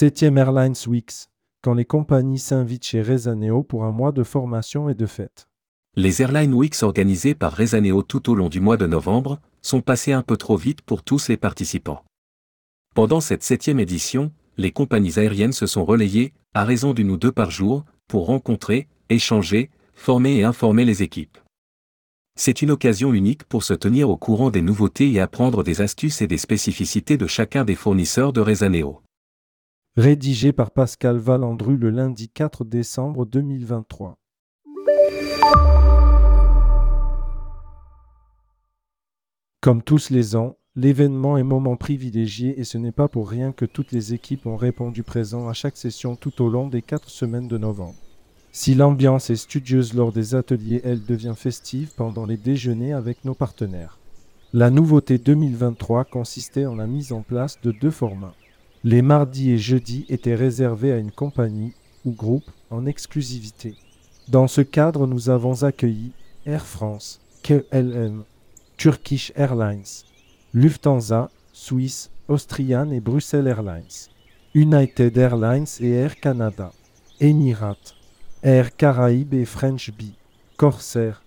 Septième Airlines Weeks, quand les compagnies s'invitent chez Rezaneo pour un mois de formation et de fête. Les Airline Weeks organisées par Rezaneo tout au long du mois de novembre sont passées un peu trop vite pour tous les participants. Pendant cette septième édition, les compagnies aériennes se sont relayées, à raison d'une ou deux par jour, pour rencontrer, échanger, former et informer les équipes. C'est une occasion unique pour se tenir au courant des nouveautés et apprendre des astuces et des spécificités de chacun des fournisseurs de Rezaneo. Rédigé par Pascal Valandru le lundi 4 décembre 2023. Comme tous les ans, l'événement est moment privilégié et ce n'est pas pour rien que toutes les équipes ont répondu présent à chaque session tout au long des quatre semaines de novembre. Si l'ambiance est studieuse lors des ateliers, elle devient festive pendant les déjeuners avec nos partenaires. La nouveauté 2023 consistait en la mise en place de deux formats. Les mardis et jeudis étaient réservés à une compagnie ou groupe en exclusivité. Dans ce cadre, nous avons accueilli Air France, KLM, Turkish Airlines, Lufthansa, Swiss, Austrian et Bruxelles Airlines, United Airlines et Air Canada, Emirat, Air Caraïbes et French Bee, Corsair,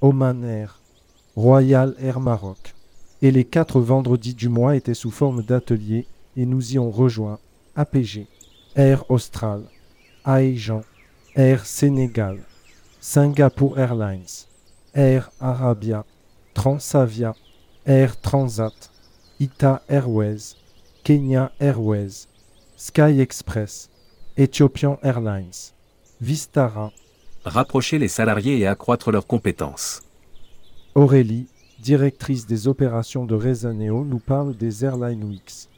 Oman Air, Royal Air Maroc. Et les quatre vendredis du mois étaient sous forme d'ateliers et nous y ont rejoint APG, Air Austral, Aegean, Air Sénégal, Singapore Airlines, Air Arabia, Transavia, Air Transat, Ita Airways, Kenya Airways, Sky Express, Ethiopian Airlines, Vistara, Rapprocher les salariés et accroître leurs compétences. Aurélie, directrice des opérations de Rezaneo, nous parle des Airline Weeks.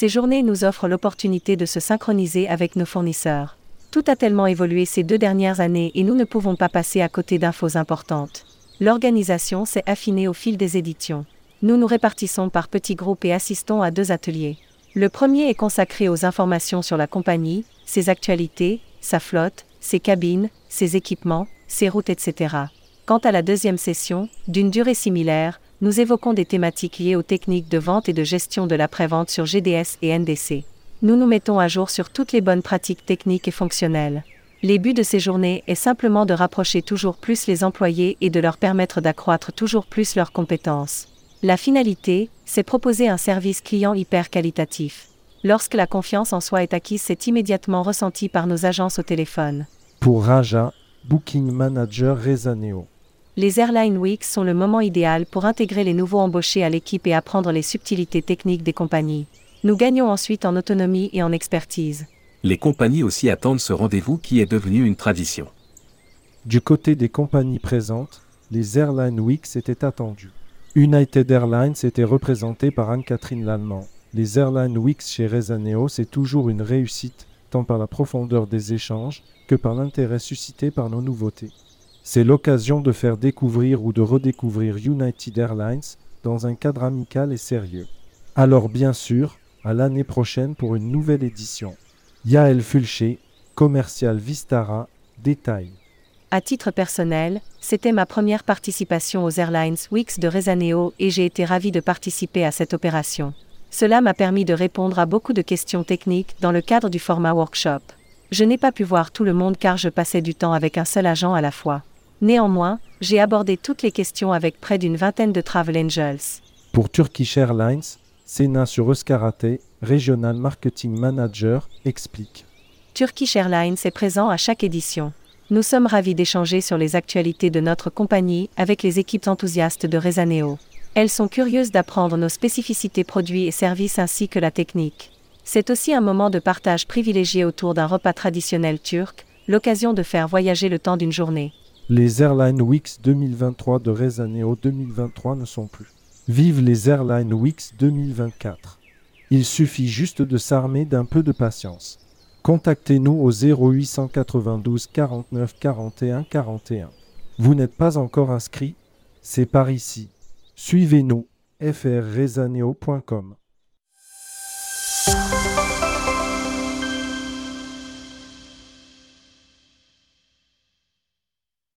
Ces journées nous offrent l'opportunité de se synchroniser avec nos fournisseurs. Tout a tellement évolué ces deux dernières années et nous ne pouvons pas passer à côté d'infos importantes. L'organisation s'est affinée au fil des éditions. Nous nous répartissons par petits groupes et assistons à deux ateliers. Le premier est consacré aux informations sur la compagnie, ses actualités, sa flotte, ses cabines, ses équipements, ses routes, etc. Quant à la deuxième session, d'une durée similaire, nous évoquons des thématiques liées aux techniques de vente et de gestion de l'après-vente sur GDS et NDC. Nous nous mettons à jour sur toutes les bonnes pratiques techniques et fonctionnelles. Les buts de ces journées est simplement de rapprocher toujours plus les employés et de leur permettre d'accroître toujours plus leurs compétences. La finalité, c'est proposer un service client hyper qualitatif. Lorsque la confiance en soi est acquise, c'est immédiatement ressenti par nos agences au téléphone. Pour Raja, Booking Manager Rezaneo. Les Airline Weeks sont le moment idéal pour intégrer les nouveaux embauchés à l'équipe et apprendre les subtilités techniques des compagnies. Nous gagnons ensuite en autonomie et en expertise. Les compagnies aussi attendent ce rendez-vous qui est devenu une tradition. Du côté des compagnies présentes, les Airline Weeks étaient attendus. United Airlines était représenté par Anne-Catherine Lallemand. Les Airline Weeks chez Rezaneo, c'est toujours une réussite, tant par la profondeur des échanges que par l'intérêt suscité par nos nouveautés. C'est l'occasion de faire découvrir ou de redécouvrir United Airlines dans un cadre amical et sérieux. Alors bien sûr, à l'année prochaine pour une nouvelle édition. Yael Fulché, commercial Vistara, détail. À titre personnel, c'était ma première participation aux Airlines Weeks de Rezaneo et j'ai été ravi de participer à cette opération. Cela m'a permis de répondre à beaucoup de questions techniques dans le cadre du format workshop. Je n'ai pas pu voir tout le monde car je passais du temps avec un seul agent à la fois. Néanmoins, j'ai abordé toutes les questions avec près d'une vingtaine de Travel Angels. Pour Turkish Airlines, Sena sur Euskarate, Regional Marketing Manager, explique. Turkish Airlines est présent à chaque édition. Nous sommes ravis d'échanger sur les actualités de notre compagnie avec les équipes enthousiastes de Rezaneo. Elles sont curieuses d'apprendre nos spécificités produits et services ainsi que la technique. C'est aussi un moment de partage privilégié autour d'un repas traditionnel turc, l'occasion de faire voyager le temps d'une journée. Les Airline Weeks 2023 de Rezaneo 2023 ne sont plus. Vive les Airline Weeks 2024. Il suffit juste de s'armer d'un peu de patience. Contactez-nous au 0892 49 41 41. Vous n'êtes pas encore inscrit? C'est par ici. Suivez-nous frrezaneo.com.